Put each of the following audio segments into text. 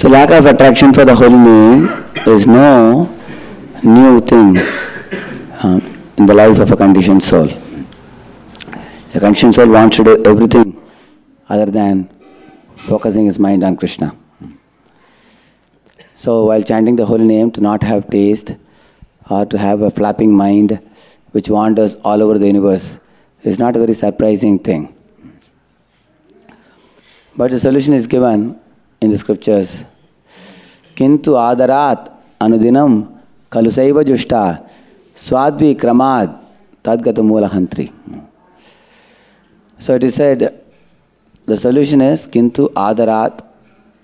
So lack of attraction for the holy name is no new thing uh, in the life of a conditioned soul. A conditioned soul wants to do everything other than focusing his mind on Krishna. So while chanting the holy name, to not have taste or to have a flapping mind which wanders all over the universe is not a very surprising thing. But the solution is given in the scriptures. Kintu adarat anudinam kalusaiva jushta swadvi kramad tadgata mulahantri. So it is said the solution is kintu adarat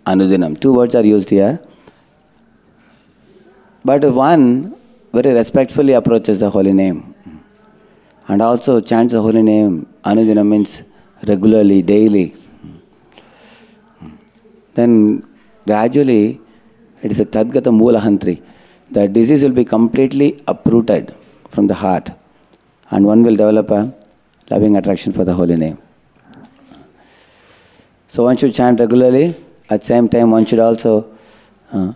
anudinam. Two words are used here. But one very respectfully approaches the holy name and also chants the holy name, anudinam means regularly, daily, then gradually it is a tadgata Moolahantri. The disease will be completely uprooted from the heart and one will develop a loving attraction for the holy name. So one should chant regularly. At the same time, one should also uh,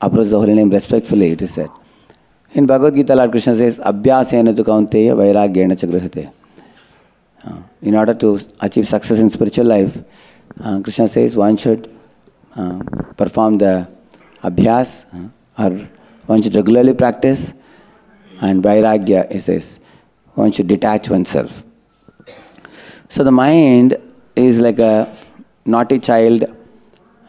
approach the holy name respectfully, it is said. In Bhagavad Gita, Lord Krishna says, Abhyasena tu kaunteya vairagyena cha grihate. Uh, in order to achieve success in spiritual life, uh, Krishna says one should perform the abhyas or one should regularly practice and vairagya, he says, one should detach oneself. So the mind is like a naughty child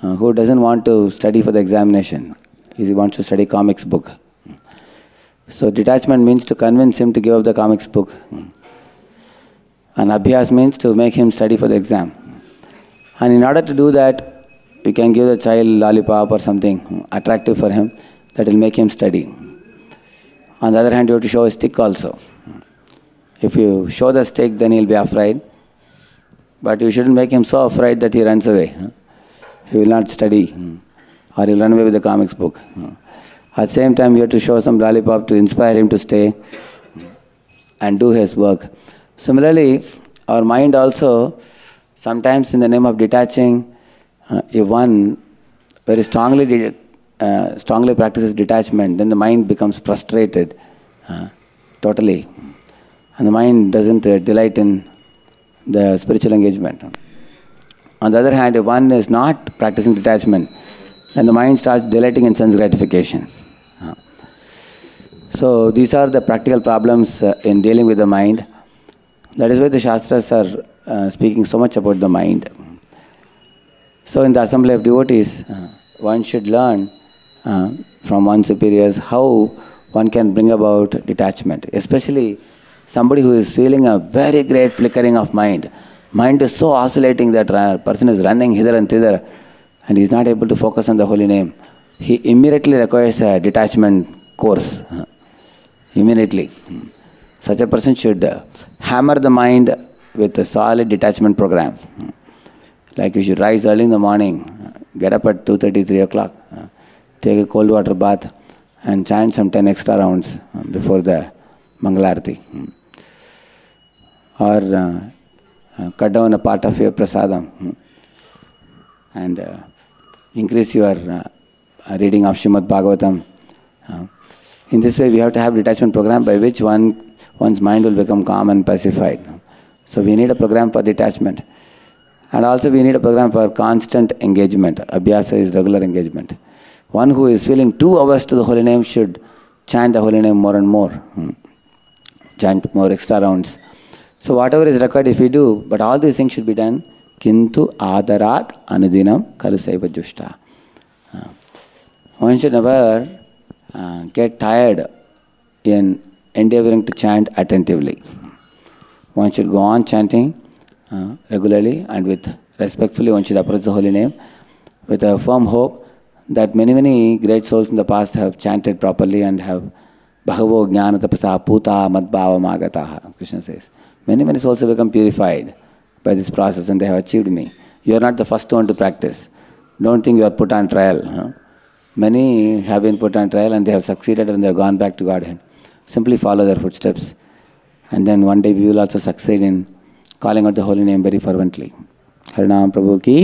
uh, who doesn't want to study for the examination. He wants to study comics book. So detachment means to convince him to give up the comics book. And abhyas means to make him study for the exam. And in order to do that, you can give the child lollipop or something attractive for him that will make him study. On the other hand, you have to show a stick also. If you show the stick, then he'll be afraid. But you shouldn't make him so afraid that he runs away. He will not study. Or he'll run away with the comics book. At the same time, you have to show some lollipop to inspire him to stay and do his work. Similarly, our mind also, sometimes in the name of detaching, if one very strongly uh, strongly practices detachment, then the mind becomes frustrated uh, totally, and the mind doesn't uh, delight in the spiritual engagement. On the other hand, if one is not practicing detachment, then the mind starts delighting in sense gratification. Uh, So these are the practical problems uh, in dealing with the mind. That is why the Shastras are uh, speaking so much about the mind. So in the assembly of devotees, uh, one should learn uh, from one's superiors how one can bring about detachment, especially somebody who is feeling a very great flickering of mind. Mind is so oscillating that person is running hither and thither and he is not able to focus on the holy name. He immediately requires a detachment course. uh, Immediately. Such a person should hammer the mind with a solid detachment program. Like you should rise early in the morning, get up at 2.30, 3 o'clock, take a cold water bath and chant some 10 extra rounds uh, before the Mangalarti. Or uh, uh, cut down a part of your prasadam and uh, increase your uh, uh, reading of Srimad Bhagavatam. In this way, we have to have detachment program by which one one's mind will become calm and pacified. So we need a program for detachment, and also we need a program for constant engagement. Abhyasa is regular engagement. One who is feeling two hours to the holy name should chant the holy name more and more, hmm. chant more extra rounds. So whatever is required, if we do, but all these things should be done. Kintu adarat anudinam kalusaiva jushta. Uh, one should never uh, get tired in endeavoring to chant attentively. One should go on chanting uh, regularly and with respectfully one should approach the holy name with a firm hope that many, many great souls in the past have chanted properly and have Bhagavo Jnana Tapasa Puta Madbhava Magataha, Krishna says. Many, many souls have become purified by this process and they have achieved me. You are not the first one to practice. Don't think you are put on trial. Huh? Many have been put on trial and they have succeeded and they have gone back to Godhead. Simply follow their footsteps. And then one day we will also succeed in calling out the holy name very fervently. Harinam Prabhu ki